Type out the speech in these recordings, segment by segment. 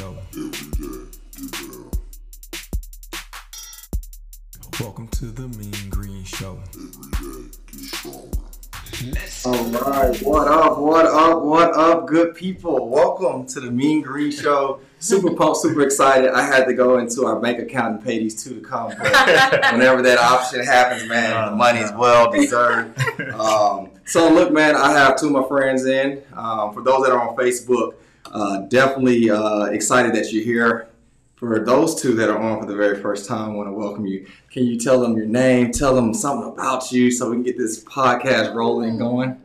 Show. Welcome to the Mean Green Show. All right, what up, what up, what up, good people? Welcome to the Mean Green Show. Super pumped, super excited. I had to go into our bank account and pay these two to come. But whenever that option happens, man, the money is well deserved. Um, so, look, man, I have two of my friends in. Um, for those that are on Facebook, uh, definitely uh, excited that you're here. For those two that are on for the very first time, I want to welcome you. Can you tell them your name? Tell them something about you so we can get this podcast rolling and going.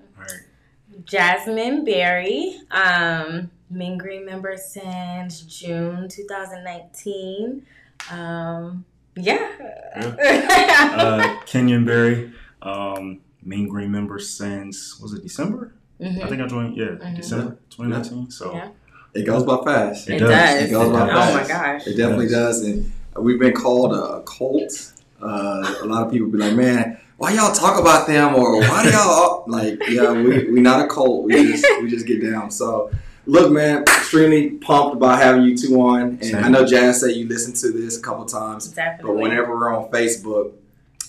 Jasmine Berry, um, Mean Green member since June 2019. Um, yeah. uh, Kenyon Berry, um, Mean Green member since was it December? Mhm. I think I joined. Yeah, Mhm. December 2019. So Yeah. It goes by fast. It does. does. It goes by oh fast. my gosh. It definitely does, and we've been called a cult. Uh, a lot of people be like, "Man, why y'all talk about them?" Or "Why do y'all like?" Yeah, we we not a cult. We just we just get down. So, look, man, extremely pumped about having you two on, and Same. I know Jazz said you listened to this a couple times, Definitely. but whenever we're on Facebook,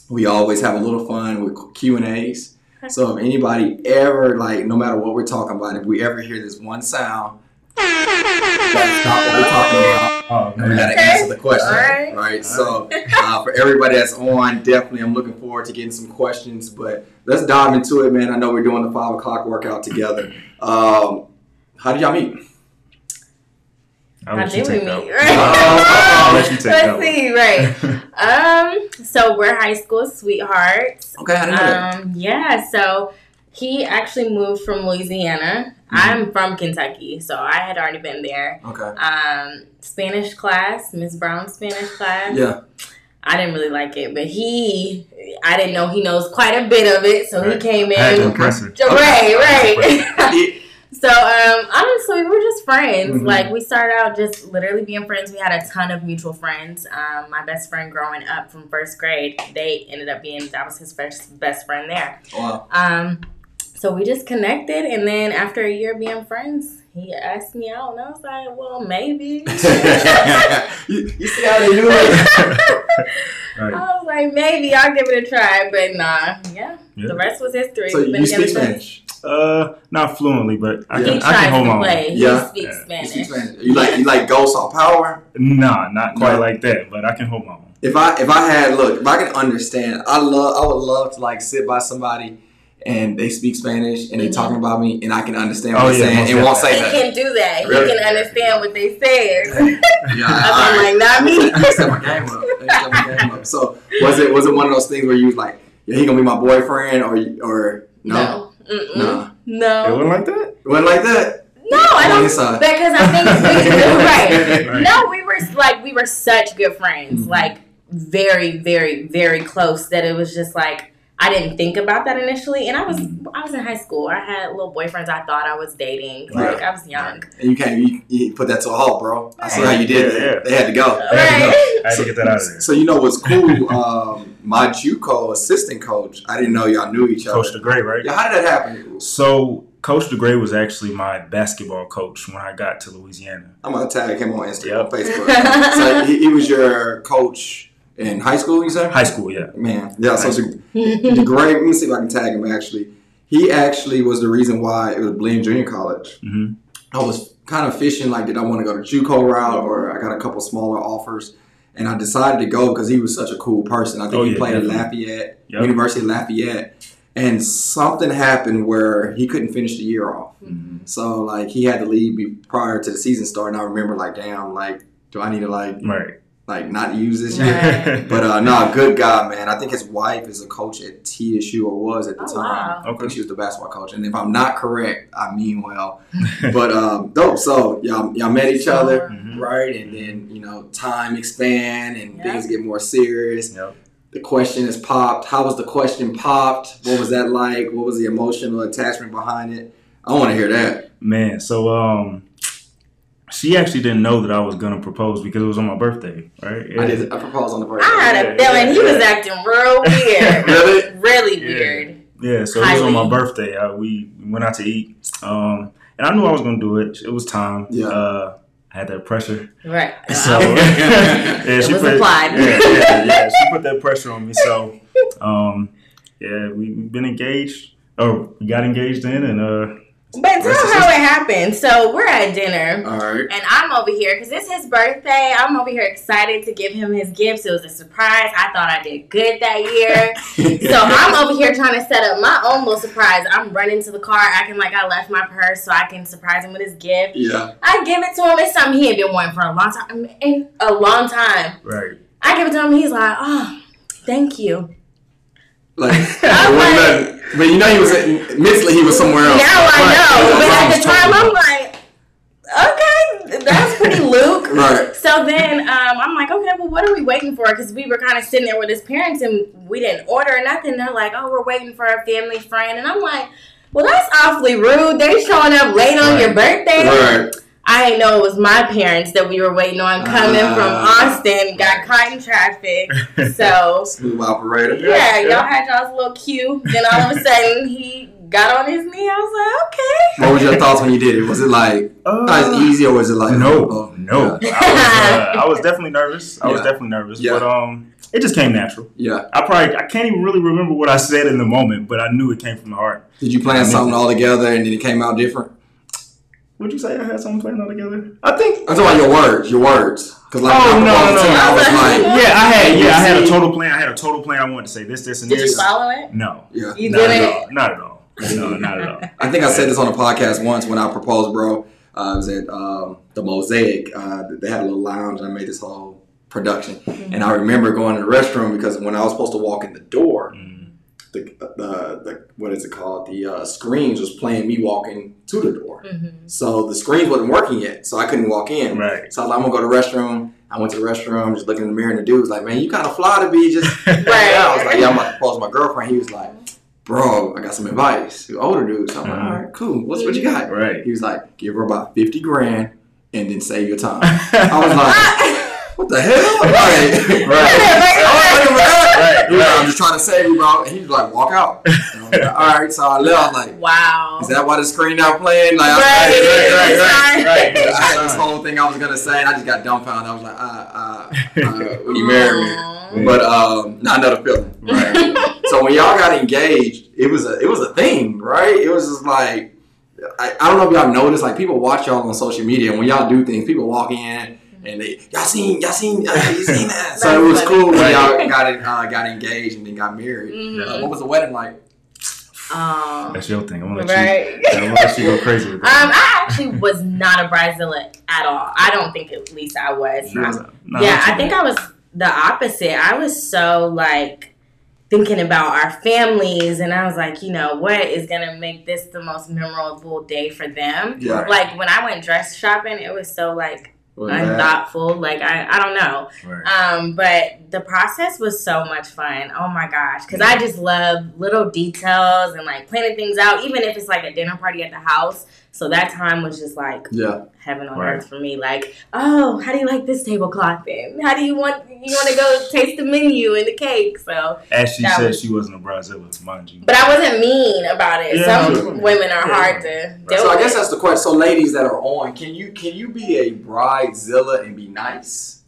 we always have a little fun with Q and A's. So if anybody ever like, no matter what we're talking about, if we ever hear this one sound, that's not what we're talking about. oh And we gotta Okay. answer the question, Alright. right? So, uh, for everybody that's on, definitely, I'm looking forward to getting some questions. But let's dive into it, man. I know we're doing the five o'clock workout together. Um, how did y'all meet? I'll How did we take that. meet? I'll let you take Let's see, right. Um, so we're high school sweethearts. Okay, I didn't know that. Um, yeah, so he actually moved from Louisiana. Mm-hmm. I'm from Kentucky, so I had already been there. Okay, Um, Spanish class, Miss Brown's Spanish class. yeah. I didn't really like it, but he, I didn't know he knows quite a bit of it, so he came I had to in. Right, right. So, um, honestly, we were just friends. Mhm. Like, we started out just literally being friends. We had a ton of mutual friends. Um, my best friend growing up from first grade, they ended up being, that was his first best friend there. Wow. Um, so we just connected, and then after a year being friends, he asked me out, and I was like, well, maybe. you, you see how they do it? Right. I was like, maybe I'll give it a try, but nah, yeah. Yeah. The rest was history. So We've you speak. Spanish? Uh, not fluently, but I Yeah. can. He I can hold to my own. play. Yeah. He speaks Yeah. You Spanish. speak Spanish? You like you like Ghost or Power? Nah, not quite No. like that, but I can hold my own. If I if I had look, if I can understand, I love I would love to like sit by somebody and they speak Spanish and they talking about me and I can understand what Oh, they're yeah, saying most and won't say that. He nothing. can do that. Really? He can understand what they say. Yeah, I'm like, not me. I set my game up. I set my game up. So was it was it one of those things where you was like, yeah, he gonna be my boyfriend or or no? No. Mm-mm. No. It No. wasn't like that. It wasn't like that. No, I On don't. his side. Because I think we, right. Right. No, we were like we were such good friends, Mhm. like very, very, very close. That it was just like I didn't think about that initially, and I was I was in high school. I had little boyfriends I thought I was dating. Like Right. I was young. And you can't you, you put that to a halt, bro. I see how you did Yeah, that. yeah. They had to go. I had to go. Right. I had to get that out of there. So you know what's cool? Um, my JUCO assistant coach. I didn't know y'all knew each other. Coach DeGray, right? Yeah, how did that happen? So Coach DeGray was actually my basketball coach when I got to Louisiana. I'm gonna tag him on Instagram, Yep. Facebook. so he, he was your coach in high school, you said? High school, yeah. Man, yeah. So High the, the great. Let me see if I can tag him. Actually, he actually was the reason why it was Blinn Junior College. hmm I was kind of fishing, like, did I want to go to JUCO route or I got a couple smaller offers, and I decided to go because he was such a cool person. I think Oh, he yeah, played definitely. at Lafayette, Yep. University of Lafayette, and something happened where he couldn't finish the year off. hmm So like he had to leave be- prior to the season starting. I remember like, damn, like, do I need to like Right. Like not use this year? But uh, no, good guy, man. I think his wife is a coach at TSU or was at the Oh, time. wow. I think she was the basketball coach. And if I'm not correct, I mean well. But um, dope. So y'all, y'all met each other, Mhm. right? And then you know time expand and Yeah. things get more serious. Yep. The question is popped. How was the question popped? What was that like? What was the emotional attachment behind it? I want to hear that. Man, so um, she actually didn't know that I was gonna propose because it was on my birthday, right? I did. I proposed on the birthday. I had a Yeah, feeling he was acting real weird. Really? Really Yeah. weird. Yeah, so it was on my birthday. Uh, we went out to eat, um, and I knew I was gonna do it. It was time. Yeah. Uh, I had that pressure. Right. So yeah, It she was put, applied. Yeah, yeah, yeah, she put that pressure on me. So, um, yeah, we, we've been engaged. Oh, we got engaged in, and uh, but tell how it happened. So we're at dinner. All right. And I'm over here because it's his birthday. I'm over here excited to give him his gifts. It was a surprise. I thought I did good that year. so I'm over here trying to set up my own little surprise. I'm running to the car acting like I left my purse so I can surprise him with his gift. yeah. I give it to him. It's something he had been wanting for a long time. In a long time. right. I give it to him. He's like, oh, thank you. Like, like- but you know he was mentally he was somewhere else. Now I know. Right. But at the time, I'm like, okay, that's pretty Luke. Right. So then um, I'm like, okay, well, what are we waiting for? Because we were kind of sitting there with his parents and we didn't order nothing. They're like, oh, we're waiting for a family friend. And I'm like, well, that's awfully rude. They showing up late on your birthday. Right. I didn't know it was my parents that we were waiting on coming from Ah. Austin. Got caught in traffic. So Smooth operator. yeah, Yeah. y'all had y'all's little cue. Then all of a sudden he got on his knee. I was like, okay. What was your thoughts when you did it? Was it like Uh, not as easy or was it like no, oh, no. Yeah. I, was, uh, I was definitely nervous. I was definitely nervous, Yeah. but um, it just came natural. yeah. I probably I can't even really remember what I said in the moment, but I knew it came from the heart. Did you plan something all together and then it came out different? Would you say I had something planned all together? I think. I'm talking about your words, your words. Because like Oh, I no, proposed no, no. I was like, Yeah, I had. Yeah, I had a total plan. I had a total plan. I wanted to say this, this, and this. Did you follow it? No, yeah. You not did at it? all. Not at all. No, not at all. I think I said this on a podcast once when I proposed, bro. Uh, it was at um, the Mosaic. Uh, they had a little lounge, and I made this whole production. And I remember going to the restroom because when I was supposed to walk in the door, Mm, the, the, the what is it called? The uh, screens was playing me walking to the door. Mm-hmm. So the screens wasn't working yet, so I couldn't walk in. Right. So I was like, I'm gonna go to the restroom. I went to the restroom, just looking in the mirror, and the dude was like, "Man, you kind of fly to be just." Right. I was like, "Yeah, I'm about to propose to my girlfriend." He was like, "Bro, I got some advice." The older dude, so I'm like, Mhm. "All right, cool. What's what you got?" Right. He was like, "Give her about fifty grand, and then save your time." I was like, "What the hell?" Like, Right. I was like, Right, Yeah, right. I'm just trying to save you, bro. And he was like, "Walk out." And I was like, All right, so I left. Like, wow. is that why the screen not playing? Like, I- Right, right, right, right, right. I had this whole thing I was gonna say, and I just got dumbfounded. I was like, uh, uh, uh you marry me? Aw. But um, not another feeling. Right. So when y'all got engaged, it was a it was a thing, right? It was just like I, I don't know if y'all noticed, like people watch y'all on social media, and when y'all do things, people walk in and they y'all seen y'all seen uh, you seen that. so it was That's cool when funny. y'all got it, uh, got engaged and then got married. Mhm. Uh, what was the wedding like? Um, That's your thing. I'm gonna let right. you. I'm gonna let you go crazy with Um, that. I actually was not a bridezilla at all. I don't think at least I was. Nah, nah, yeah, I you. think I was the opposite. I was so like thinking about our families, and I was like, you know, what is gonna make this the most memorable day for them? Yeah. Like when I went dress shopping, it was so like Was that- unthoughtful. Like I, I don't know. Right. Um, but the process was so much fun. Oh my gosh, because I just love little details and like planning things out, even if it's like a dinner party at the house. So that time was just like Yeah. heaven on Right. earth for me. Like, oh, how do you like this tablecloth? Then how do you want you want to go taste the menu and the cake? So, As she said, was- she wasn't a Brazilian, mind you. but I wasn't mean about it. Yeah, Some no, women are yeah. hard to deal So I guess that's the question. So ladies that are on, can you can you be a bridezilla and be nice?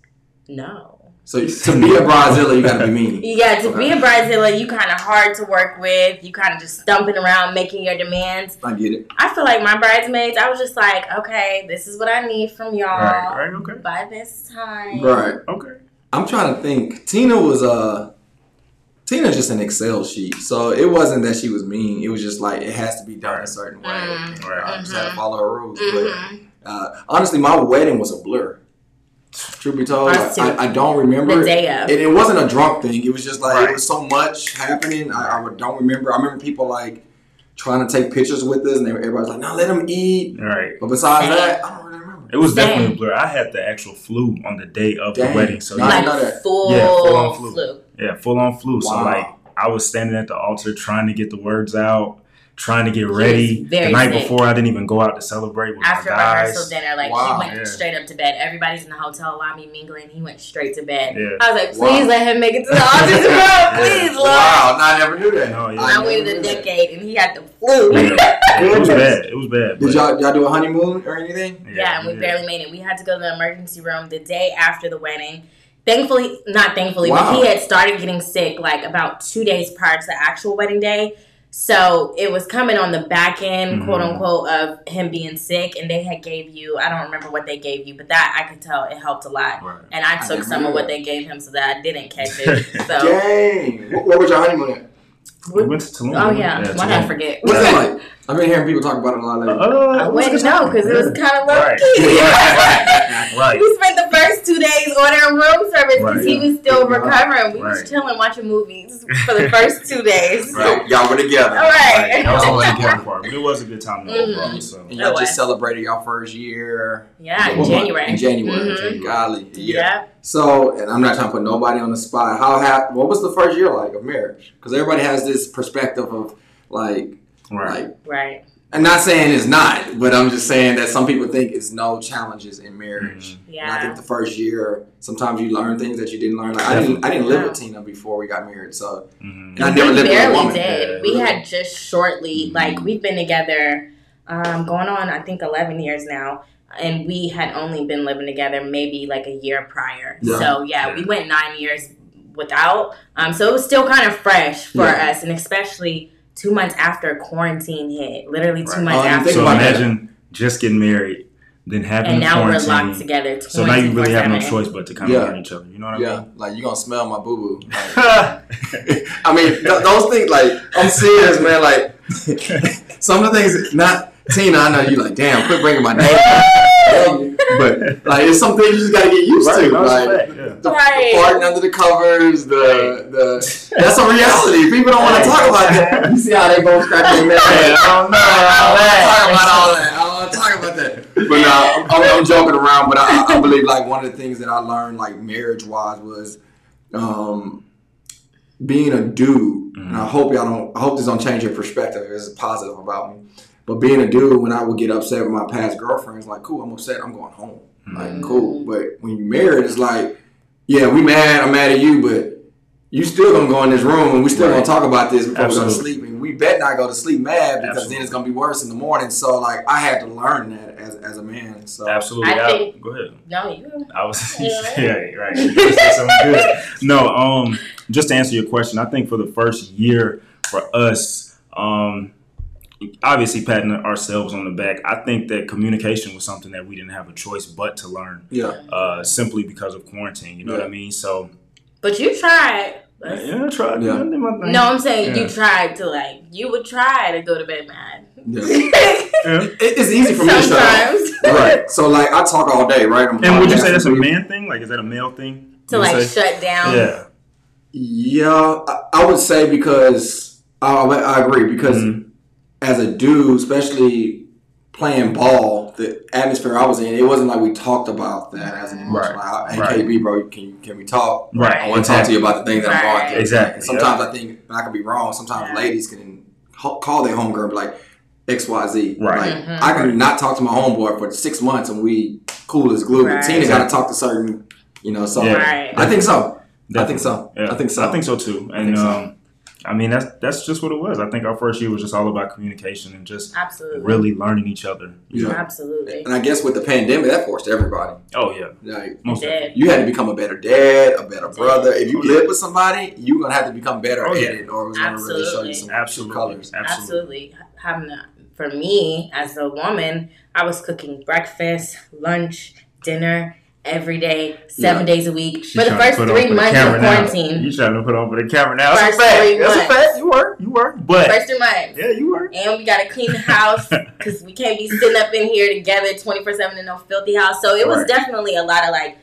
no. So to be a bridezilla, you gotta be mean. Yeah, to be a bridezilla, you kind of hard to work with. You kind of just stumping around making your demands. I get it. I feel like my bridesmaids, I was just like, okay, this is what I need from y'all Right. Right. Okay. by this time. Right. Okay. I'm trying to think. Tina was uh Tina's just an Excel sheet. So it wasn't that she was mean. It was just like it has to be done a certain way. Mm, And I just had to mhm. follow her rules. Mhm. But uh, honestly, my wedding was a blur. Truth be told, Us. I, I don't remember. The it. day of. And it wasn't a drunk thing. It was just like Right. it was so much happening. I, I don't remember. I remember people like trying to take pictures with us, and they, everybody's like, "No, let them eat." All right. But besides Same. that, I don't really remember. It was Same. definitely a blur. I had the actual flu on the day of Dang. the wedding, so Nice. yeah, I know like full, Yeah, full-on flu. flu. yeah, full on flu. So like, I was standing at the altar trying to get the words out, trying to get was ready. The night sick. before, I didn't even go out to celebrate with After my guys. rehearsal dinner, like Wow. he went Yeah. straight up to bed. Everybody's in the hotel lobby mingling. He went straight to bed. Yeah. I was like, please Wow. let him make it to the audience room, please, Lord. Wow, no, I never knew that. No, yeah. I never waited knew a that. decade and he had the flu. Yeah. Yeah, it was bad. It was bad. Did y'all y'all do a honeymoon or anything? Yeah, and we barely made it. We had to go to the emergency room the day after the wedding. Thankfully, not thankfully, Wow. but he had started getting sick like about two days prior to the actual wedding day. So it was coming on the back end, Mhm. quote unquote, of him being sick, and they had gave you. I don't remember what they gave you, but that I could tell it helped a lot. Right. And I I took never some of what they gave him so that I didn't catch it. So, Dang. Wh- Where was your honeymoon at? We went to Tulum. oh yeah, why did I forget? What's that like? I've been hearing people talk about it a lot lately. uh, I it was a wouldn't know time. because it was kind of low Right. key. Right. Right. We spent the first two days ordering room service because Right. he was still Yeah. recovering. We Right. was chilling watching movies for the first two days. Right. Y'all- Y'all were together. All right. That was always the okay. important part, but it was a good time Mhm. overall. So And y'all just celebrated y'all first year. Yeah, in January. In January. Mhm. Golly. Yeah. Yeah. So, and I'm not trying to put nobody on the spot. How hap- What was the first year like of marriage? Because everybody has this perspective of like, right. like, Right. I'm not saying it's not, but I'm just saying that some people think it's no challenges in marriage. Mhm. And I think the first year, sometimes you learn things that you didn't learn. Like I didn't, I didn't live with Tina before we got married, so Mhm. and I never we lived with a barely woman. did. Yeah. We had just shortly, Mhm. like, we've been together um, going on, I think, 11 years now. And we had only been living together maybe like a year prior. Yeah. So, yeah, we went nine years without. Um, so it was still kind of fresh for Yeah. us. And especially two months after quarantine hit. Literally two Right. months Oh, you after. So about imagine just getting married, then having and now we're quarantine. locked together. So now you really have no choice but to kind of Yeah. learn each other. You know what I mean? Yeah, like you're gonna smell my boo boo. I I mean, th- those things like I'm serious, man. Like some of the things, not Tina. I know you like, damn, quit bringing my name. up. but like, it's some things you just gotta get used Right, to. no, it's a like fact, yeah. the, Right. the farting under the covers, the the. That's a reality. People don't want to talk about that. You see how they both scratch their neck. I don't know. I don't want to talk about all that. I don't want to talk about that. But no, I'm, I'm joking around. But I, I believe like one of the things that I learned like marriage wise was um, being a dude. And I hope y'all don't. I hope this don't change your perspective. It's positive about me. But being a dude, when I would get upset with my past girlfriends, like, cool, I'm upset. I'm going home. Like, Mm. cool. But when you're married, it's like, yeah, we mad. I'm mad at you, but you still gonna go in this room and we still gonna talk about this before we go to sleep. And we bet not go to sleep mad because Absolutely. then it's gonna be worse in the morning. So like, I had to learn that as, as a man. So Absolutely. I I- think- go ahead. No, you. I was Yeah. yeah, right. You just said something good. No, um, just to answer your question, I think for the first year for us, um, obviously patting ourselves on the back. I think that communication was something that we didn't have a choice but to learn, yeah, uh, simply because of quarantine. You know what I mean? So But you tried. yeah, I tried. Yeah. I my thing. No, I'm saying Yeah. you tried to like you would try to go to bed mad. yeah. Yeah. It, it's easy for me to shut. Sometimes Right. So like, I talk all day, right? I'm And would you say that's a podcasting. man thing? Like, is that a male thing? to like say? shut down. Yeah. Yeah, I, I would say because I, I agree because Mhm. As a dude, especially playing ball, the atmosphere I was in, it wasn't like we talked about that as an emotional. Right. Like, hey, Right. KB, bro, can can we talk? Right. I want to talk to you about the things that I'm Right. going through. Exactly, And sometimes I think I could be wrong. Sometimes Yeah. ladies can call their homegirl and be like X Y Z. Right. Like Mhm. I can not talk to my homeboy for six months and we cool as glue. But Right. Tina got to talk to certain, you know. So Yeah. Right. I think so. I think so. Yeah. I think so. I think so too. And think so. um, I mean that's that's just what it was. I think our first year was just all about communication and just Absolutely. really learning each other. Yeah. Absolutely. And I guess with the pandemic, that forced everybody. Oh yeah, Like most you had to become a better dad, a better brother. If you Oh, yeah. live with somebody, you're gonna have to become better Oh, at it, or it was gonna really show you some Absolutely, colors. absolutely. Absolutely. Having a, for me as a woman, I was cooking breakfast, lunch, dinner every day, seven Yeah. days a week She's for the first three months of camera now. quarantine. You trying to put on for the camera now? That's First a fact. three That's a months. fact. You were, you were, but First three months. yeah, you were. And we gotta clean the house because we can't be sitting up in here together twenty four seven in no filthy house. So it was Right. definitely a lot of like,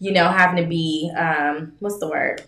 you know, having to be um, what's the word?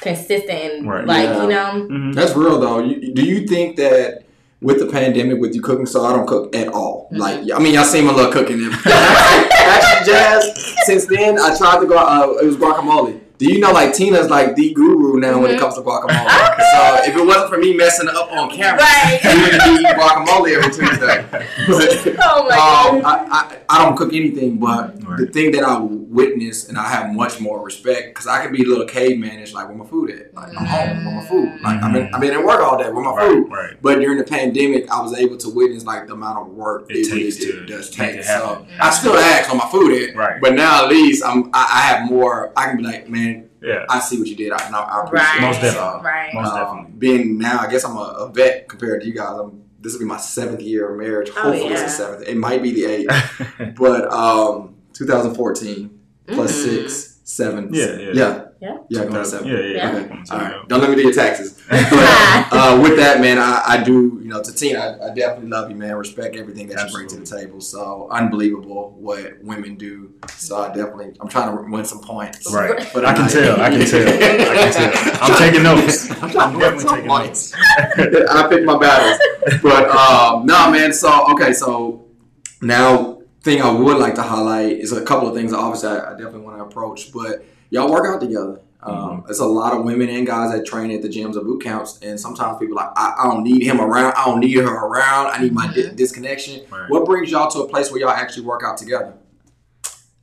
Consistent, Right. like Yeah. you know, hmm That's real though. You, do you think that with the pandemic, with you cooking, so I don't cook at all. Mhm. Like I mean, y'all seen my little cooking. Actually, Jazz. Since then, I tried to go. Uh, it was guacamole. Did Do you know like Tina's like the guru now when it Mhm. comes to guacamole? So if it wasn't for me messing up on camera, Right. you would be eating guacamole every Tuesday. Oh my um, god. I, I, I don't cook anything, but the thing that I witness and I have much more respect because I can be a little cavemanish, like where my food at? Like I'm home, where my food? Like I've been I've been at work all day, where my food? Right, right. But during the pandemic, I was able to witness like the amount of work It really takes to does take. it So happen. I still ask on my food at, Right. but now at least I'm I, I have more. I can be like, man, Yeah. I see what you did. I, and I, I appreciate Right. it. Most definitely. So, Right. Most um, definitely. Being now, I guess I'm a, a vet compared to you guys. I'm, this will be my seventh year of marriage. Oh, Hopefully, it's yeah. the seventh. It might be the eighth, but um, 2014 plus Mm. six, seven. Yeah, yeah. yeah, Yeah. yeah. Going. Yeah, yeah. Yeah. Okay. All right. Don't let me do your taxes. But, uh, with that, man, I, I do, you know, to Tina, I, I definitely love you, man. Respect everything that you bring to the table. So unbelievable what women do. So I definitely, I'm trying to win some points. Right. For the I can tell. I can tell. I can tell. I'm taking notes. I'm trying I'm definitely some taking points. I pick my battles. But um, no, man. So okay, so now thing I would like to highlight is a couple of things. Obviously, I, I definitely want to approach, but y'all work out together. Um, It's a lot of women and guys that train at the gyms or boot camps, and sometimes people are like, I, I don't need him around. I don't need her around. I need my di- disconnection. Right. What brings y'all to a place where y'all actually work out together?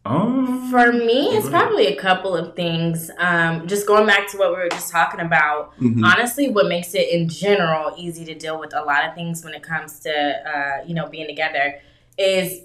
Um, For me, it's Go ahead. probably a couple of things. Um, just going back to what we were just talking about. Mhm. Honestly, what makes it in general easy to deal with a lot of things when it comes to uh, you know being together is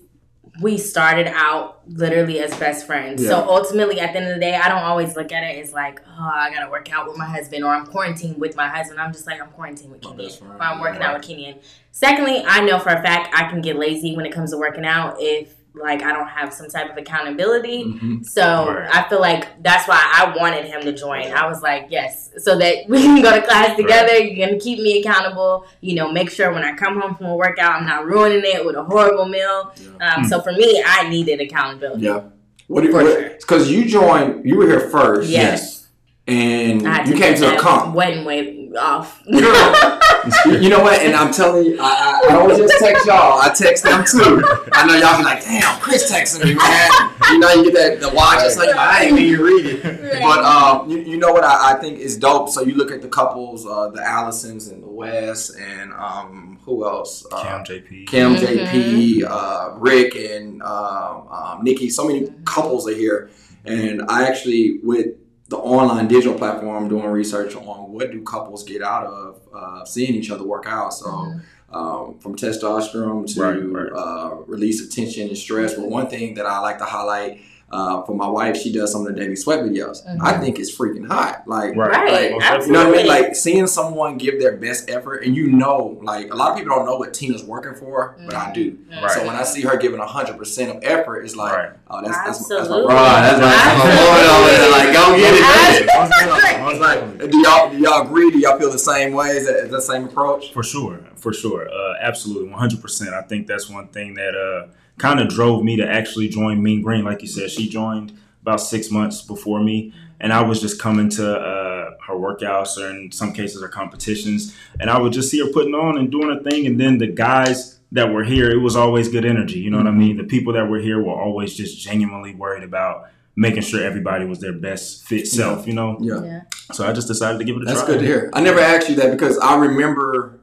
we started out literally as best friends. So ultimately, at the end of the day, I don't always look at it as like, oh, I gotta work out with my husband or I'm quarantined with my husband. I'm just like, I'm quarantined with Kenyon or I'm working out with Kenyon. Secondly, I know for a fact I can get lazy when it comes to working out if like I don't have some type of accountability. Mhm. So Right. I feel like that's why I wanted him to join. I was like, yes, so that we can go to class together. You're gonna keep me accountable. You know, make sure when I come home from a workout, I'm not ruining it with a horrible meal. Um, So for me, I needed accountability. Yeah. What do you? For sure. Because you joined, you were here first. Yes. And you came get to a that comp. wedding weight off. You you know what? And I'm telling you, I, I, I don't just text y'all. I text them too. I know y'all be like, "Damn, Chris texting me, man." You know, you get that the watch. It's like I ain't even read it. But um, you, you know what I, I think is dope. So you look at the couples, uh, the Allisons and the Wes, and um, who else? Uh, Cam JP. Kim, Mhm. JP, uh, Rick, and um, um, Nikki. So many couples are here, and I actually with the online digital platform doing research on what do couples get out of uh, seeing each other work out. So. Mhm. Um, from testosterone to Right, right. Uh, release of tension and stress. But one thing that I like to highlight uh, for my wife, she does some of the daily sweat videos. Mhm. I think it's freaking hot. Like, Right. Right, Most you know what I mean? Like seeing someone give their best effort, and you know, like a lot of people don't know what Tina's working for, but I do. Right. So when I see her giving hundred percent of effort, it's like, Right. oh, that's that's, that's my Absolutely. bride. That's my, that's my boy. Like, go get it. Most definitely. Most Like, do y'all do y'all agree? Do y'all feel the same way? Is that, is that same approach? For sure, for sure, uh, absolutely, one hundred percent. I think that's one thing that uh, kind of drove me to actually join Mean Green. Like you said, she joined about six months before me, and I was just coming to uh, her workouts or in some cases her competitions, and I would just see her putting on and doing her thing, and then the guys that were here, it was always good energy. You know what I mean? The people that were here were always just genuinely worried about making sure everybody was their best fit self. You know, Yeah. Yeah. so I just decided to give it a That's try. That's good to hear. I never asked you that because I remember,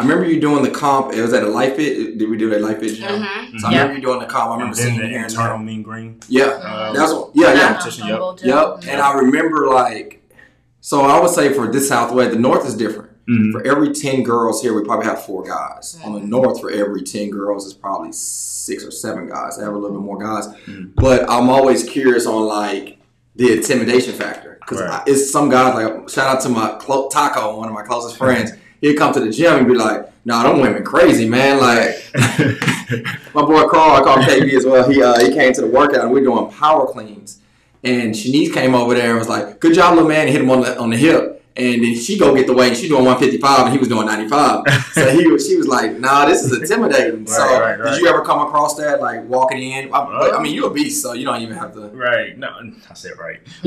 I remember you doing the comp. It was at a Life Fit. Did we do that Life Fit gym? Mhm. So I Yeah. remember you doing the comp. I remember And seeing then you the here and internal there. Mean Green. Yeah, Uh, that's what. Yeah, yeah. competition, yep. Humble Yep. And I remember like, so I would say for this Southwest, the North is different. Mhm. For every ten girls here, we probably have four guys. On Mm-hmm. the North, for every ten girls, it's probably six or seven guys. They have a little bit more guys. Mhm. But I'm always curious on like the intimidation factor because Right. it's some guys like shout out to my clo- Taco, one of my closest friends. He'd come to the gym and be like, "Nah, them women crazy, man." Like my boy Carl, I call him KB as well. He uh, he came to the workout and we are doing power cleans, and Shanice came over there and was like, "Good job, little man," and hit him on the on the hip. And then she go get the weight, and she doing 155, and he was doing 95. So he was, she was like, "Nah, this is intimidating." so Right, right, right. did you ever come across that, like walking in? I, I mean, you're a beast, so you don't even have to. Right. No, I said right.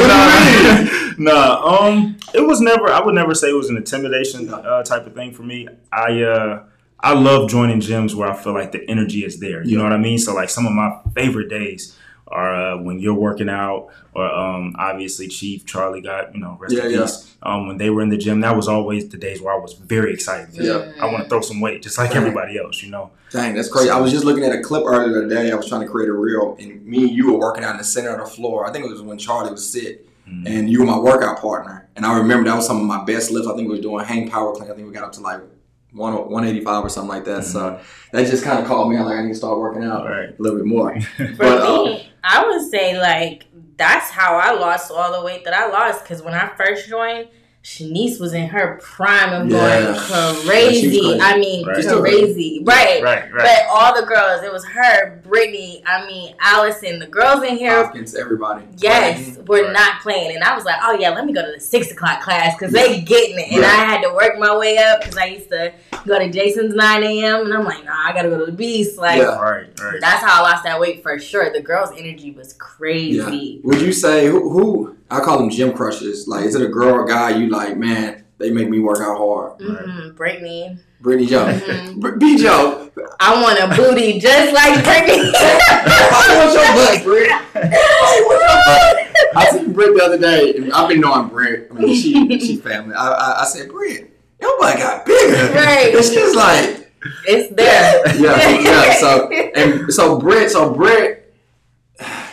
Know, nah, um, it was never. I would never say it was an intimidation uh, type of thing for me. I uh, I love joining gyms where I feel like the energy is there. You know what I mean? So like some of my favorite days or uh, when you're working out, or um, obviously Chief Charlie got you know rest Yeah, in yeah. peace. Um, when they were in the gym, that was always the days where I was very excited. Yeah. I want to throw some weight, just like everybody else, you know. Dang, that's crazy. I was just looking at a clip earlier today. I was trying to create a reel, and me and you were working out in the center of the floor. I think it was when Charlie was sick, Mhm. and you were my workout partner. And I remember that was some of my best lifts. I think we were doing hang power clean. I think we got up to like one 185 or something like that. So that just kind of called me out like I need to start working out Right. a little bit more. For But, um, me, I would say like that's how I lost all the weight that I lost. Because when I first joined, Shanice was in her prime of Yeah. going Yeah, crazy. crazy. I mean, Right. crazy. Right. Right, right. But all the girls, it was her, Brittany, I mean, Allison, the girls in here. Hopkins, everybody. Yes, we're Right. not playing, and I was like, "Oh yeah, let me go to the six o'clock class because they getting it." And I had to work my way up because I used to go to Jason's nine a.m. and I'm like, "Nah, I gotta go to the Beast." Like, Yeah. right, right. that's how I lost that weight for sure. The girls' energy was crazy. Would you say who, who? I call them gym crushes. Like, is it a girl or guy? You like, man, they make me work out hard. Mm-hmm. Brittany, Brittany Jones. Mhm. Br- B Joe. I want a booty just like Brittany. I want your butt, Britt. I want your butt. I seen Britt the other day, and I've been knowing Britt. I mean, she she family. I I, I said, Britt, your butt got bigger. Right. And she was like, it's there. yeah, yeah. So and so Britt, so Britt,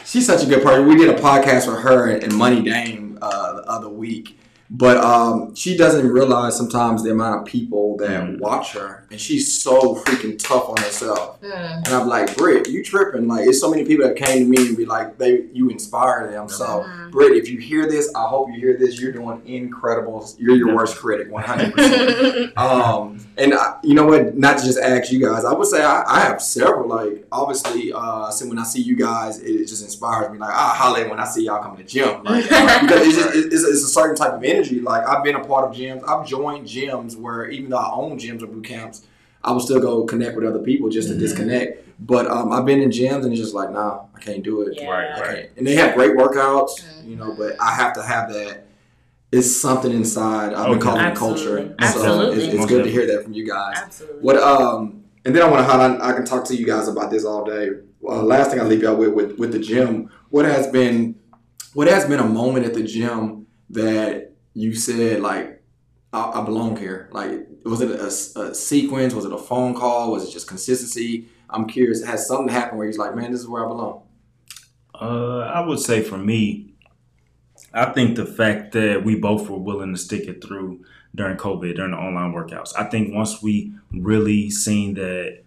she's such a good person. We did a podcast with her and Money Dame uh, the other week. But um, she doesn't realize sometimes the amount of people that Mhm. watch her, and she's so freaking tough on herself. Mm. And I'm like, Britt, you tripping? Like, it's so many people that came to me and be like, they, you inspire them. So, Mhm. Britt, if you hear this, I hope you hear this. You're doing incredible. You're your worst critic, 100. percent Um, and I, you know what? Not to just ask you guys, I would say I, I have several. Like, obviously, uh, so when I see you guys, it, just inspires me. Like, I holler when I see y'all come to the gym. Like, because it's, just, it's, it's a certain type of energy. Like, I've been a part of gyms. I've joined gyms where even though I own gyms or boot camps, I will still go connect with other people just to Mhm. disconnect. But um, I've been in gyms and it's just like, nah, I can't do it. Yeah. Right, right. And they have great workouts, Mhm. you know, but I have to have that. It's something inside. I've been Okay. calling it Absolutely. culture. So Absolutely. it's, it's good to hear that from you guys. Absolutely. What um, and then I want to highlight. I can talk to you guys about this all day. Uh, last thing I leave y'all with, with with the gym. What has been, what has been a moment at the gym that you said like, I, I belong here. Like, was it a, a sequence? Was it a phone call? Was it just consistency? I'm curious. Has something happened where he's like, man, this is where I belong? Uh, I would say for me, I think the fact that we both were willing to stick it through during COVID, during the online workouts. I think once we really seen that,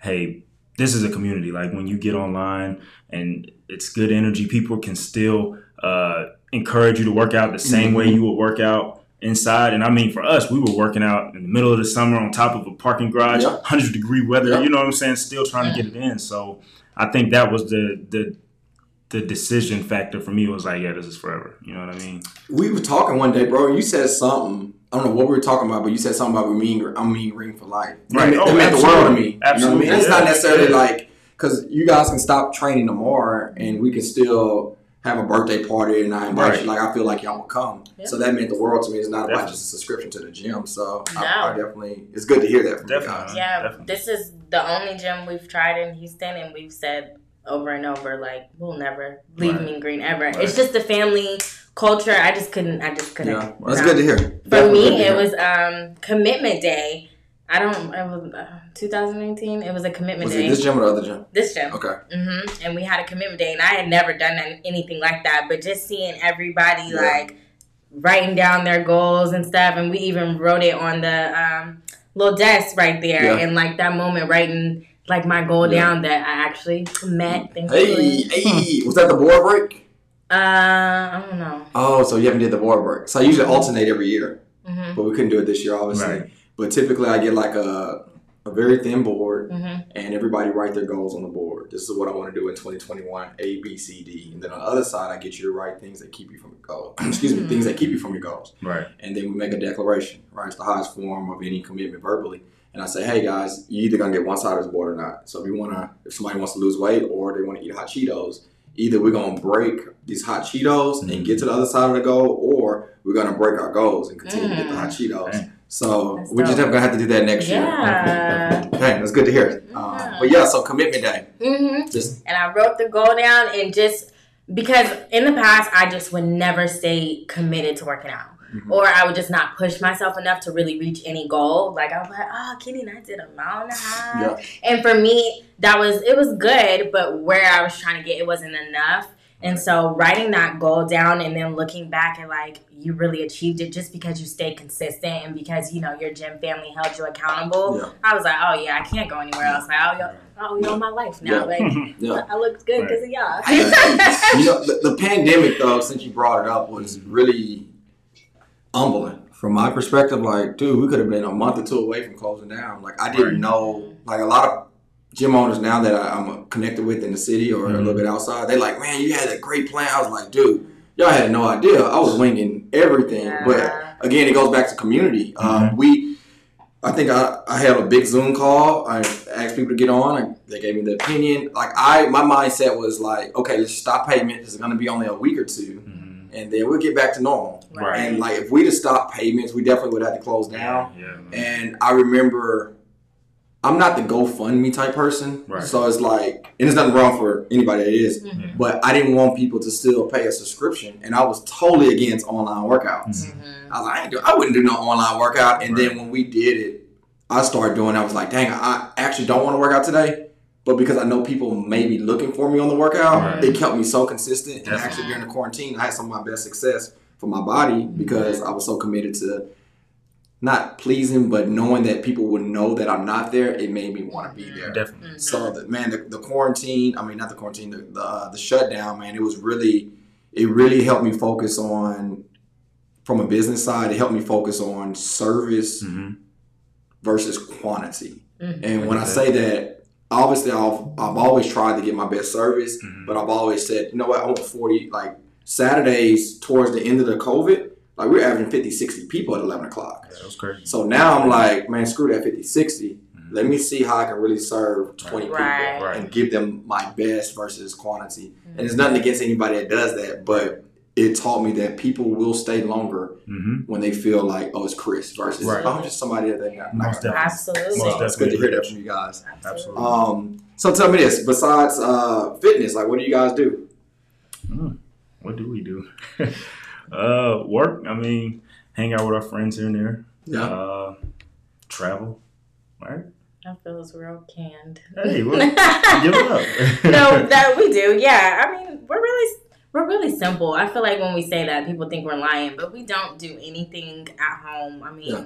hey, this is a community. Like when you get online and it's good energy, people can still uh, encourage you to work out the same way you would work out inside. And I mean, for us, we were working out in the middle of the summer on top of a parking garage, Yeah. 100 degree weather. Yeah. You know what I'm saying? Still trying to get it in. So I think that was the the the decision factor for me was like, yeah, this is forever. You know what I mean? We were talking one day, bro. You said something. I don't know what we were talking about, but you said something about we mean I'm Mean Green for life. Right. That, meant- Oh, that meant the world to absolutely. me. You know what I Absolutely. mean? It's not necessarily Yeah. like because you guys can stop training tomorrow and we can still have a birthday party and I invite Right. you. Like I feel like y'all will come. Yeah. So that meant the world to me. It's not about just a subscription to the gym. So I, No. I definitely it's good to hear that from you guys. Yeah, Definitely. this is the only gym we've tried in Houston, and we've said over and over, like, we'll never leave Right. Mean Green ever. Right. It's just the family culture. I just couldn't. I just couldn't. Yeah, that's no. good to hear. For Definitely me, to it was um commitment day. I don't. It was uh, 2019. It was a commitment Was day. it this gym or the other gym? this gym. Okay. hmm And we had a commitment day, and I had never done anything like that. But just seeing everybody Yeah. like writing down their goals and stuff, and we even wrote it on the um, little desk right there, Yeah. and like that moment writing like my goal Yeah. down that I actually met. Thankfully. Hey, hey, was that the board break? Uh, I don't know. Oh, so you haven't did the board break. So I usually alternate every year. hmm but we couldn't do it this year, obviously. Right. But typically, I get like a a very thin board, hmm and everybody write their goals on the board. This is what I want to do in 2021: A, B, C, D. And then on the other side, I get you to write things that keep you from your goal. Excuse me, mm-hmm. things that keep you from your goals. Right. And then we make a declaration. Right, it's the highest form of any commitment verbally. And I say, hey guys, you either gonna get one side of this board or not. So if you wanna, if somebody wants to lose weight or they want to eat hot Cheetos, either we're gonna break these hot Cheetos and get mm-hmm. to the other side of the goal, or we're gonna break our goals and continue to get the hot mm. Cheetos. Dang. So That's we're just dope. gonna have to do that next year. Yeah. Okay, that's good to hear. Um, Yeah. Yeah. But yeah, so commitment day. Mm-hmm. Just And I wrote the goal down and just because in the past I just would never stay committed to working out. Mhm. Or I would just not push myself enough to really reach any goal. Like I was like, oh, Kenny and I did a mile and a half. yeah. And for me, that was it was good, but where I was trying to get it wasn't enough. And so writing that goal down and then looking back and like you really achieved it just because you stayed consistent and because you know your gym family held you accountable. Yeah. I was like, oh yeah, I can't go anywhere else. Like, oh, yo, oh, you know my life now. Yeah. Like Yeah. I looked good because of y'all. you know, the, the pandemic though, since you brought it up, was really humbling from my perspective. Like, dude, we could have been a month or two away from closing down. Like, I didn't Right. know. Like a lot of gym owners now that I, I'm connected with in the city or a Mhm. little bit outside, they like, man, you had a great plan. I was like, dude, y'all had no idea. I was winging everything. But again, it goes back to community. Um, Mhm. we, I think I, I had a big Zoom call. I asked people to get on. I, they gave me the opinion. Like I, my mindset was like, okay, let's stop payment. This is going to be only a week or two, Mhm. and then we'll get back to normal. Right. And like if we just stopped payments, we definitely would have to close down. Yeah. man. And I remember, I'm not the GoFundMe type person, Right. so it's like, and there's nothing wrong for anybody that is, Mhm. but I didn't want people to still pay a subscription, and I was totally against online workouts. Mhm. Mhm. I was like, I, ain't do, I wouldn't do no online workout. And Right. then when we did it, I started doing. I was like, dang, I actually don't want to work out today, but because I know people may be looking for me on the workout, Right. it kept me so consistent. And actually during the quarantine, I had some of my best success for my body because I was so committed to not pleasing, but knowing that people would know that I'm not there. It made me want to be there. Definitely. Mhm. So the, man, the, the quarantine. I mean, not the quarantine. The the, uh, the shutdown. Man, it was really, it really helped me focus on, from a business side. It helped me focus on service Mhm. versus quantity. Mhm. And when I say that, obviously I've I've always tried to get my best service, Mhm. but I've always said, you know what, I want forty. Like Saturdays towards the end of the COVID, like we we're averaging 50, 60 people at eleven o'clock. Yeah, That was crazy. So now I'm like, man, screw that 50, 60. Mhm. Let me see how I can really serve 20 Right. people Right. and give them my best versus quantity. And there's nothing against anybody that does that, but it taught me that people will stay longer Mhm. when they feel like, oh, it's Chris versus, Right. oh, I'm just somebody that they not. Most definitely. Absolutely. So it's good to hear that from you guys. Absolutely. Um, so tell me this: besides uh, fitness, like what do you guys do? Mm. What do we do? uh, work. I mean, hang out with our friends here and there. Yeah, Uh, travel. Right. That feels real canned. Hey, well, give it up. no, that we do. Yeah, I mean, we're really we're really simple. I feel like when we say that, people think we're lying, but we don't do anything at home. I mean, Yeah.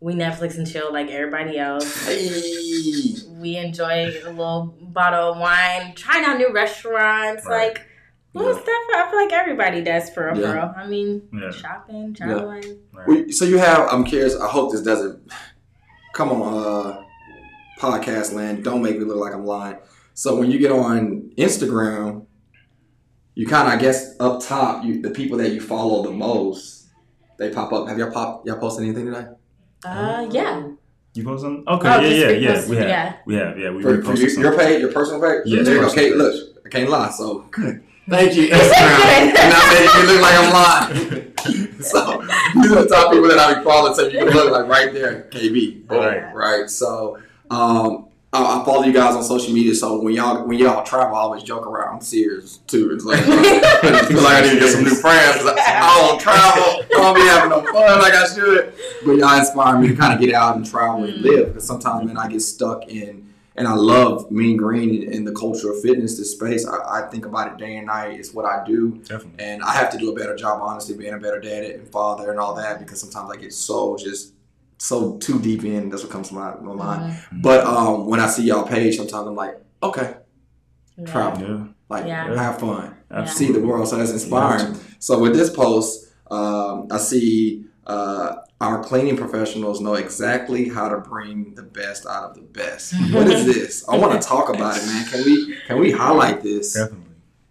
we Netflix and chill like everybody else. hey, We enjoy a little bottle of wine, trying out new restaurants, Right. like little Yeah. stuff. I feel like everybody does for real, Yeah. for real. I mean, Yeah. shopping, traveling. Right. We- so you have. I'm curious. I hope this doesn't come on uh, podcast land. Don't make me look like I'm lying. So when you get on Instagram, you kind of, I guess, up top, you the people that you follow the most, they pop up. Have y'all pop? Y'all posted anything today? Uh, yeah. You post something? Okay. Oh, yeah, just yeah, yeah. repost- We have. yeah. We have. Yeah. We For, for reposted your, something. your page, your personal page. Yes, there you go. Okay, look, I can't lie. So thank you, Instagram. and I made me look like I'm lying. so these are the top people that I be following. So you can look like right there, KB. Boom, Right. right. So um, I, I follow you guys on social media. So when y'all when y'all travel, I always joke around. I'm serious too. It's like I like I need to get some new friends. 'cause I, I don't travel. I don't be having no fun like I should. But y'all inspire me to kind of get out and travel and live. Because sometimes, man, I get stuck in. And I love Mean Green and, and the culture of fitness, this space. I, I think about it day and night. It's what I do. Definitely. And I have to do a better job, honestly, being a better dad and father and all that because sometimes I get so just so too deep in. That's what comes to my, my mind. Mhm. But um, when I see y'all page, sometimes I'm like, okay, Yeah. travel, Yeah. like Yeah. have fun, Absolutely. see the world. So that's inspiring. So with this post, um, I see uh, our cleaning professionals know exactly how to bring the best out of the best. what is this? I want to talk about it, man. Can we can we highlight this? Definitely.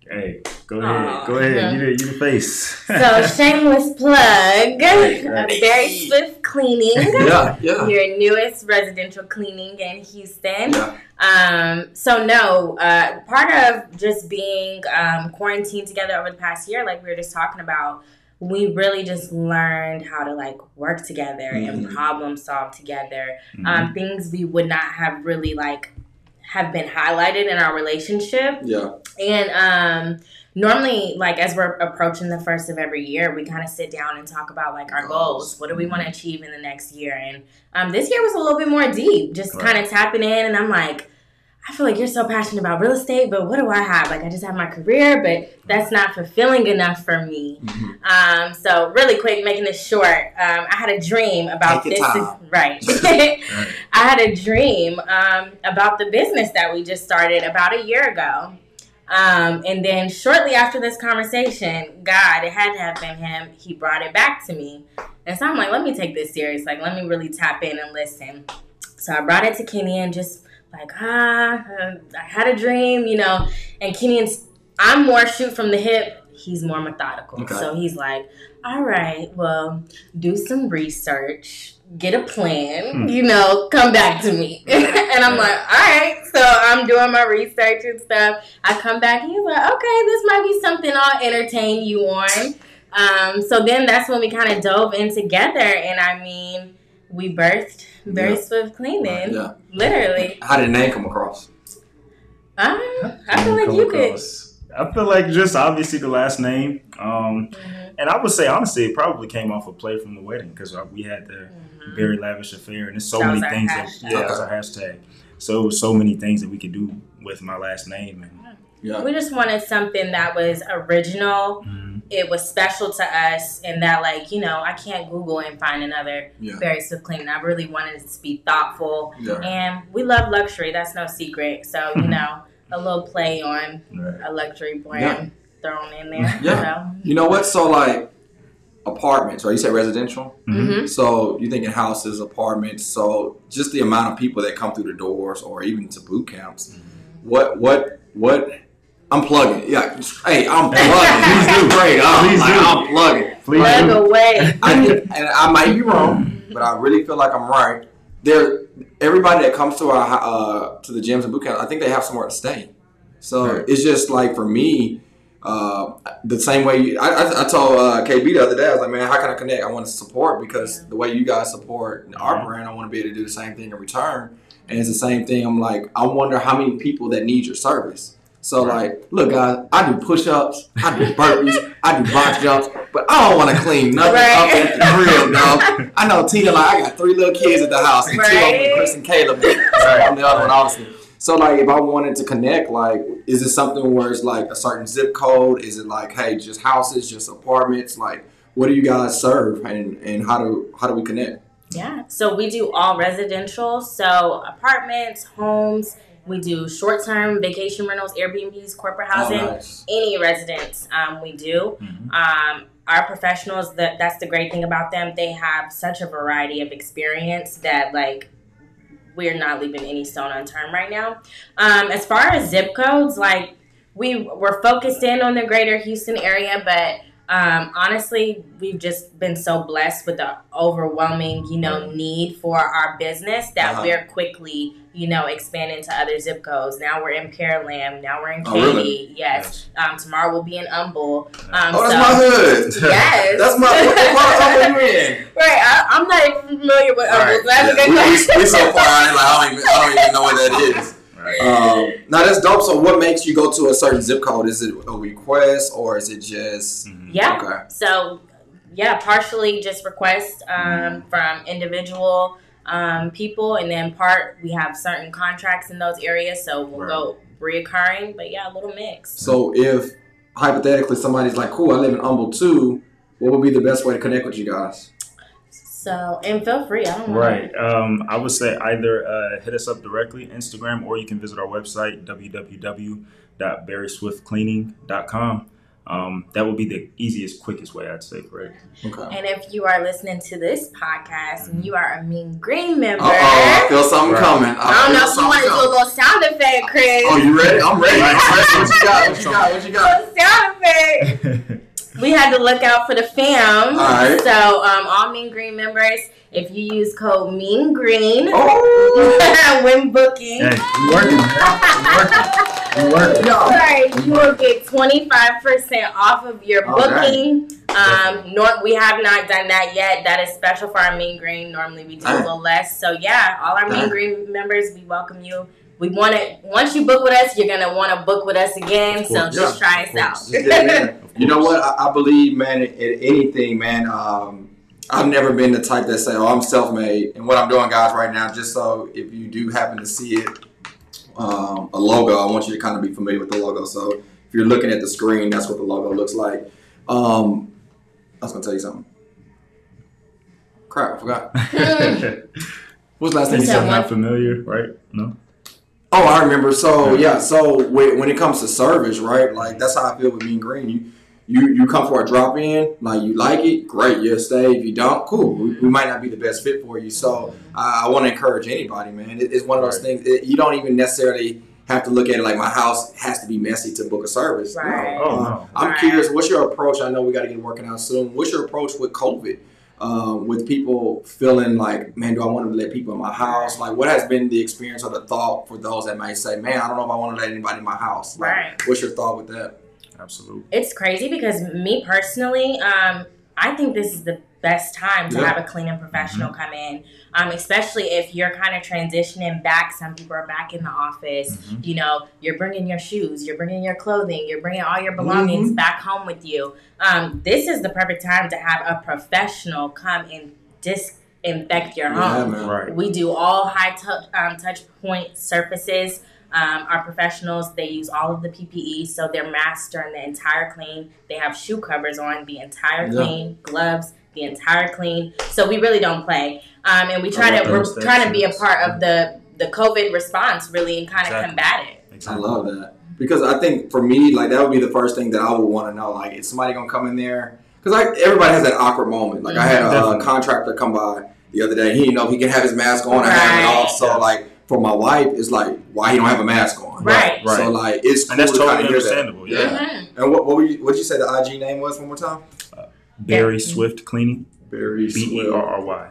Hey, go Aw, ahead. Go ahead. yeah. You the, you the face. So shameless plug. Right, right. A Very Swift Cleaning. Yeah, yeah, Your newest residential cleaning in Houston. yeah. Um, so no, uh, part of just being um, quarantined together over the past year, like we were just talking about, we really just learned how to like work together and Mhm. problem solve together. Mhm. Um, things we would not have really like have been highlighted in our relationship. Yeah. And um, normally, like as we're approaching the first of every year, we kind of sit down and talk about like our goals. What do we want to achieve in the next year? And um, this year was a little bit more deep, just Right. kind of tapping in. And I'm like, I feel like you're so passionate about real estate, but what do I have? Like I just have my career, but that's not fulfilling enough for me. Mhm. Um, so really quick, making this short, um, I had a dream about this. time. Right. I had a dream um, about the business that we just started about a year ago. Um, and then shortly after this conversation, God, it had to have been him. He brought it back to me. And so I'm like, let me take this serious. Like, let me really tap in and listen. So I brought it to Kenny and just like, ah, I had a dream, you know. And Kenny's, I'm more shoot from the hip. He's more methodical. Okay. So he's like, all right, well, do some research, get a plan, Hmm. you know, come back to me. and I'm like, all right. So I'm doing my research and stuff. I come back and he's like, okay, this might be something I'll entertain you on. Um, so then that's when we kind of dove in together. And I mean, we birthed Berry Yeah. Swift Cleaning, Yeah. literally. How did the name come across? Um, I feel like Come you could. I feel like just obviously the last name. Um, Mhm, and I would say honestly, it probably came off a play from the wedding because we had the mhm. very lavish affair, and there's so That many was our things that hashtag. yeah, that's our hashtag. So it was so many things that we could do with my last name, and Yeah. We just wanted something that was original. Mhm. It was special to us, and that, like, you know, I can't Google and find another Yeah. Berry Swift Cleaning. I really wanted it to be thoughtful. Yeah. And we love luxury. That's no secret. So, you know, a little play on Right. a luxury brand thrown in there. Yeah. You know what? So like apartments, right? You said residential. So, hmm So you thinking houses, apartments. So just the amount of people that come through the doors, or even to boot camps. What what what? I'm plugging. Yeah. Hey, I'm plugging. Please do. Great. I'm, Please like, do. I'm plugging. Please Plug do. away. I, and I might be wrong, but I really feel like I'm right. There, everybody that comes to our uh, to the gyms and boot camp, I think they have somewhere to stay. So Right. it's just like for me, uh, the same way you, I, I, I told uh, KB the other day, I was like, man, how can I connect? I want to support because the way you guys support our brand, I want to be able to do the same thing in return. And it's the same thing. I'm like, I wonder how many people that need your service. So Right. like, look, guys, I do push-ups, I do burpees, I do box jumps, but I don't want to clean nothing Right. up at the crib, dog. I know Tina, like, I got three little kids at the house, and two of them, Right. Chris and Caleb, so I'm the other one, obviously. So like, if I wanted to connect, like, is it something where it's like a certain zip code? Is it like, hey, just houses, just apartments? Like, what do you guys serve, and and how do how do we connect? Yeah. So we do all residential. So apartments, homes. We do short term vacation rentals, Airbnbs, corporate housing. Oh, nice. Any residence um, we do. Mhm. Um, our professionals, that that's the great thing about them. They have such a variety of experience that like we're not leaving any stone unturned right now. Um, as far as zip codes, like we we're focused in on the greater Houston area, but um, honestly, we've just been so blessed with the overwhelming, you know, need for our business that Uh-huh. we're quickly, you know, expanding to other zip codes. Now we're in Pearland. Now we're in Oh, Katy. really? Yes. Um, tomorrow we'll be in Humble. Um, Oh, that's so, my hood. Yes. That's my what, what part of you in? Right. I, I'm not even familiar with Humble. Alright, That's a yeah, good we, question. we, we so far, I, like, I don't even I don't even know what that is. Right. Um, now that's dope. So what makes you go to a certain zip code? Is it a request or is it just Mhm. Yeah. okay? So, yeah, partially just requests um, from individual um, people, and then part we have certain contracts in those areas, so we'll Right. go reoccurring. But yeah, a little mix. So if hypothetically somebody's like, "Cool, I live in Humble too," what would be the best way to connect with you guys? So, and feel free. I don't know. Right. Um, I would say either uh, hit us up directly, Instagram, or you can visit our website, www.berryswiftcleaning.com. Um, that would be the easiest, quickest way, I'd say, Craig. Okay. And if you are listening to this podcast and you are a Mean Green member, oh, I feel something Right. coming. I don't know if you want to do a little sound effect, Chris. Oh, you ready? I'm ready. I'm ready. What you got? What you got? What you got? Little sound effect. we had to look out for the fam. Alright. So, um, all Mean Green members, if you use code Mean Green Oh, when booking, hey, we working. We working. Working. yeah. sorry, you will get twenty five percent off of your Okay. booking. Um, nor- we have not done that yet. That is special for our Mean Green. Normally we do a Alright. little less. So yeah, all our Mean Green members, we welcome you. We want to. Once you book with us, you're gonna want to book with us again. So course. just try of us out. course. Just get in. You know what? I, I believe, man, in, in anything, man. Um, I've never been the type that say, "Oh, I'm self-made," and what I'm doing, guys, right now, just so if you do happen to see it, um, a logo, I want you to kind of be familiar with the logo. So if you're looking at the screen, that's what the logo looks like. Um, I was gonna tell you something. Crap, I forgot. What's the last thing you you said said? said not familiar, right? No. Oh, I remember. So yeah, so when, when it comes to service, right? Like that's how I feel with being Green. You you you come for a drop in, like you like it, great, you'll stay. If you don't, cool. We, we might not be the best fit for you. So I, I want to encourage anybody, man. It, it's one of those Right. things. It, you don't even necessarily have to look at it like my house has to be messy to book a service. No. Right. Oh, Uh, no. I'm Right. curious. What's your approach? I know we got to get working out soon. What's your approach with COVID? Um, with people feeling like, man, do I want to let people in my house? Like, what has been the experience or the thought for those that might say, man, I don't know if I want to let anybody in my house? Like, Right. What's your thought with that? Absolutely. It's crazy because me personally, um, I think this is the best time to Yeah. have a cleaning professional come in, um, especially if you're kind of transitioning back. Some people are back in the office. Mhm. You know, you're bringing your shoes, you're bringing your clothing, you're bringing all your belongings Mm-hmm. back home with you. Um, this is the perfect time to have a professional come and disinfect your Yeah, home. man. Right. We do all high touch um, touch point surfaces. Um, our professionals they use all of the PPE, so they're masked during the entire clean. They have shoe covers on the entire Yeah. clean, gloves the entire clean. So we really don't play, um, and we try to we're those trying to be a part of the the COVID response, really, and kind of combat it. I love that because I think for me, like that would be the first thing that I would want to know. Like, is somebody gonna come in there? Because like everybody has that awkward moment. Like I had a, Definitely. contractor come by the other day. He didn't know he can have his mask on or have it off. So Yeah. like for my wife, it's like why he don't have a mask on. Right. Right. So like it's cool And that's to totally kinda that. understandable. Yeah. Yeah. Mhm. And what what would you what you say the IG name was one more time? Berry Swift Cleaning. Very B E R R Y.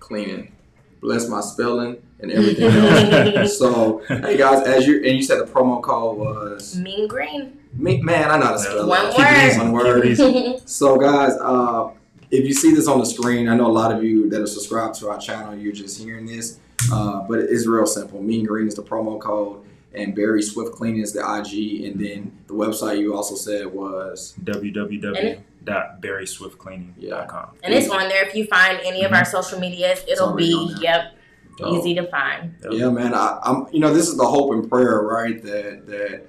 cleaning. Bless my spelling and everything else. so hey guys, as you and you said the promo code was Mean green. me, man. I know how to spell One it. Keep it easy. One word. So, guys, uh, if you see this on the screen, I know a lot of you that are subscribed to our channel, you're just hearing this, uh, but it's real simple. Mean Green is the promo code, and Berry Swift Cleaning is the IG, and then the website you also said was www.berryswiftcleaning.com. and it's on there. If you find any of our social medias, it'll be yep easy to find. Yeah, man. I, I'm. You know, this is the hope and prayer, right? That that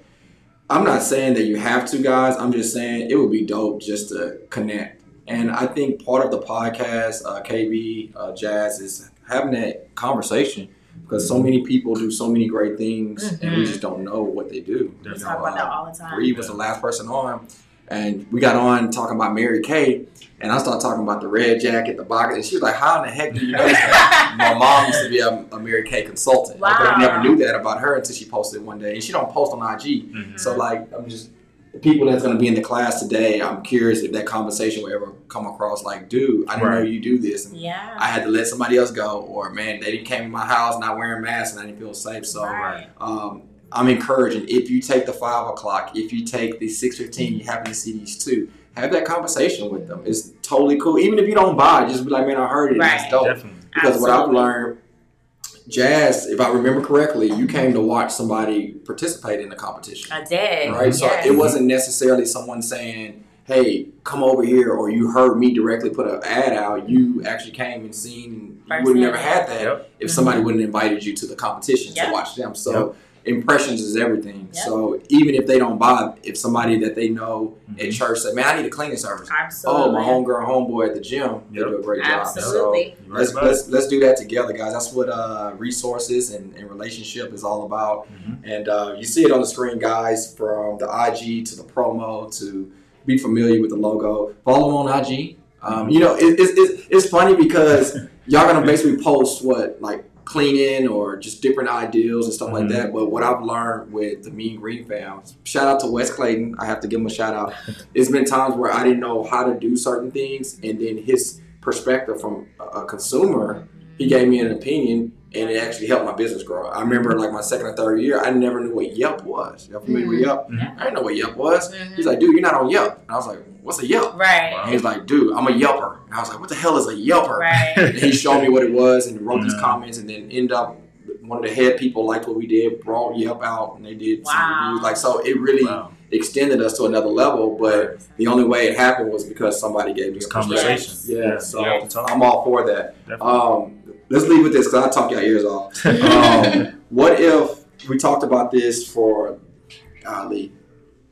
I'm not saying that you have to, guys. I'm just saying it would be dope just to connect. And I think part of the podcast, uh, KB uh, Jazz, is having that conversation because so many people do so many great things, and we Mhm. just don't know what they do. We You talk know, about that uh, all the time. Bree was the last person on, and we got on talking about Mary Kay, and I started talking about the red jacket, the box, and she was like, "How in the heck do you know that?" My mom used to be a, a Mary Kay consultant, but I never knew that about her until she posted one day, and she don't post on IG. Mhm. So like, I'm just the people that's gonna be in the class today. I'm curious if that conversation will ever come across like, "Dude, I didn't know you do this." And Yeah. I had to let somebody else go, or man, they didn't came in my house not wearing masks, and I didn't feel safe. So right. um, I'm encouraging if you take the five o'clock, if you take the six fifteen, you happen to see these two, have that conversation with them. It's totally cool. Even if you don't buy, just be like, man, I heard it. and It's Right. dope. Definitely. Because what I've learned, Jazz, if I remember correctly, you came to watch somebody participate in the competition, I did. right? So Yes. it wasn't necessarily someone saying. Hey, come over here, or you heard me directly put an ad out. You actually came and seen. You would never had that Yep. if somebody wouldn't invited you to the competition Yep. to watch them. So impressions is everything. Yep. So even if they don't buy, if somebody that they know at Mhm. church say, "Man, I need a cleaning service," Absolutely. oh, my homegirl, homeboy at the gym, they Yep. do a great job. Absolutely. So right let's let's let's do that together, guys. That's what uh, resources and, and relationship is all about. Mhm. And uh, you see it on the screen, guys, from the IG to the promo to be familiar with the logo. Follow them on IG. Um, you know, it, it's it's it's funny because y'all gonna basically post what like cleaning or just different ideals and stuff like Mhm. that. But what I've learned with the Mean Green fam, shout out to Wes Clayton. I have to give him a shout out. It's been times where I didn't know how to do certain things, and then his perspective from a consumer, he gave me an opinion, and it actually helped my business grow. I remember like my second or third year, I never knew what Yelp was. Y'all familiar with Mhm. Yelp? Yeah. I didn't know what Yelp was. He's like, dude, you're not on Yelp. And I was like, what's a Yelp? Right. And he's like, dude, I'm a Yelper. And I was like, what the hell is a Yelper? Right. And he showed me what it was and wrote these comments and then end up one of the head people liked what we did, brought Yelp out, and they did some reviews. Like so, it really Wow. extended us to another level. But the only way it happened was because somebody gave me It's a conversation. perspective. Yeah, so you have to talk. I'm all for that. Definitely. Um, let's leave with this because I talk your ears off. Um, what if we talked about this for golly?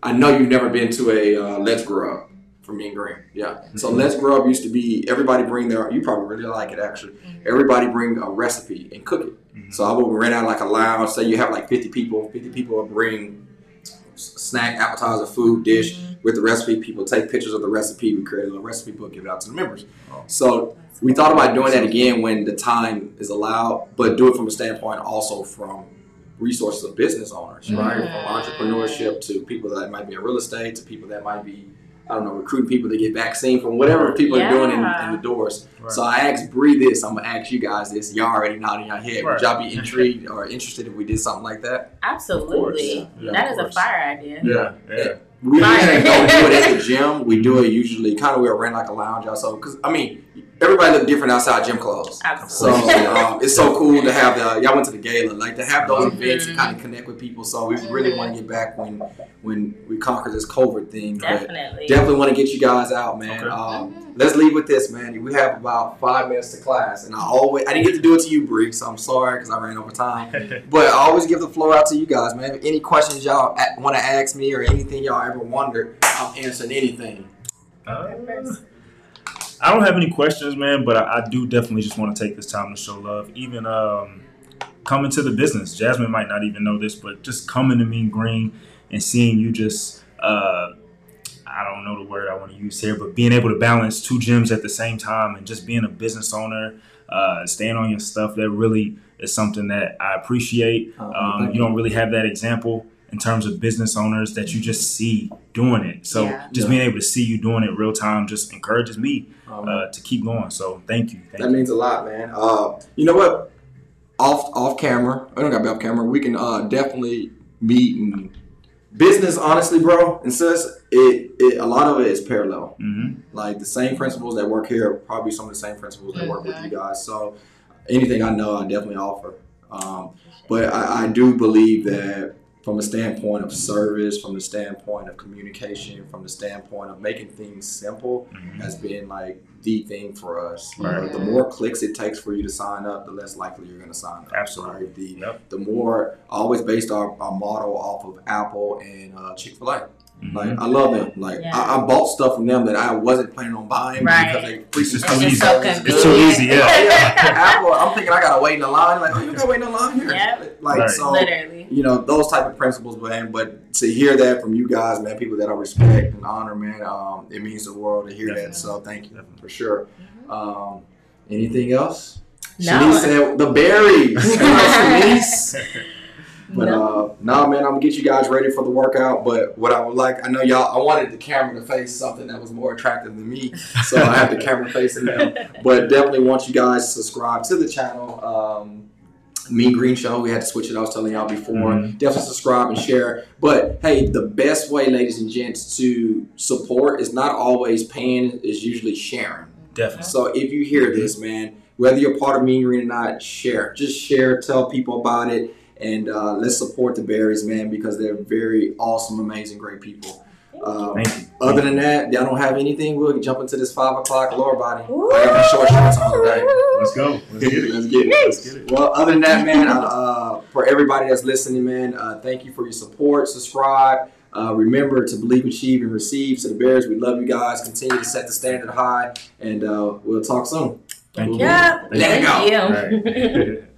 I know you've never been to a uh, Let's Grow Up for me and Green. Yeah. So Mhm. Let's Grow Up used to be everybody bring their. You probably really like it actually. Everybody bring a recipe and cook it. Mhm. So I would rent out like a lounge. Say you have like 50 people. 50 people bring s- snack, appetizer, food, dish with the recipe. People take pictures of the recipe. We create a little recipe book, give it out to the members. Oh. So we thought about doing that again when the time is allowed, but do it from a standpoint also from resources of business owners, right? Mhm. From entrepreneurship to people that might be in real estate to people that might be, I don't know, recruiting people to get vaccine from whatever people are doing in, in the doors. Right. So I asked Bree this. I'm gonna ask you guys this. Y'all already nodding your head. Right. Would y'all be intrigued or interested if we did something like that? Absolutely. Yeah, that of a fire idea. Yeah, yeah. We usually don't do it at the gym. We do it usually kind of we'll rent like a lounge also. Cause I mean, everybody look different outside gym clothes. So Absolutely. um, it's so cool to have the y'all went to the gala like to have those events and kind of connect with people. So we really Mhm. want to get back when when we conquer this COVID thing. But Definitely. definitely want to get you guys out, man. Okay. Um, Mhm. let's leave with this, man. We have about five minutes to class, and I always I didn't get to do it to you, Bree, so I'm sorry because I ran over time. But I always give the floor out to you guys, man. If Any questions y'all want to ask me or anything y'all ever wondered, I'm answering anything. Uh, I don't have any questions, man, but I, I do definitely just want to take this time to show love. Even um, coming to the business, Jasmine might not even know this, but just coming to Mean Green and seeing you just, uh, I don't know the word I want to use here, but being able to balance two gyms at the same time and just being a business owner, uh, staying on your stuff, that really is something that I appreciate. Um, you don't really have that example in terms of business owners that you just see doing it. So Yeah. just Yeah. being able to see you doing it real time just encourages me uh, to keep going. So thank you. Thank that you. means a lot, man. Uh, you know what? Off off camera, I don't got to be off camera. We can uh, definitely meet and business. Honestly, bro, and sis, it, it a lot of it is parallel. hmm Like the same principles that work here, are probably some of the same principles that work with you guys. So anything I know, I definitely offer. Um, but I, I do believe that from a standpoint of service, from the standpoint of communication, from the standpoint of making things simple, hmm has been like the thing for us. Right. The more clicks it takes for you to sign up, the less likely you're going to sign up. Absolutely. Right? The, Yep. the more, always based our, our model off of Apple and uh, Chick fil A. Like, I love them. Like, Yeah. I, I bought stuff from them that I wasn't planning on buying Right. because they It's just freaking too It's easy. so It's too easy, yeah. Apple, I'm thinking I gotta wait in the line. Like, oh, you gotta wait in the line here. Yep. Like, Right. so Literally. you know those type of principles, man. But to hear that from you guys, man, people that I respect and honor, man, um, it means the world to hear Definitely. that. So thank you Definitely. for sure. Um, anything else? No. Shanice said the berries. Shanice. But No. uh, nah, man, I'm gonna get you guys ready for the workout. But what I would like, I know y'all, I wanted the camera to face something that was more attractive than me, so I have the camera facing them. But definitely want you guys to subscribe to the channel. Um, Mean Green Show. We had to switch it. I was telling y'all before. Mhm. Definitely subscribe and share. But hey, the best way, ladies and gents, to support is not always paying. Is usually sharing. Definitely. So if you hear this, man, whether you're part of Mean Green or not, share. Just share. Tell people about it, and uh, let's support the Berries, man, because they're very awesome, amazing, great people. Um, Thank you. other than that, y'all don't have anything. We'll jump into this five o'clock lower body. Ooh. I got my short shorts on today. Let's go. Let's get it. Let's get it. Let's get it. Well, other than that, man, uh, uh, for everybody that's listening, man, uh, thank you for your support. Subscribe. Uh, remember to believe, achieve, and receive. To the Bears, we love you guys. Continue to set the standard high, and uh, we'll talk soon. Thank you. Yep. Let it Thank go. you. Right.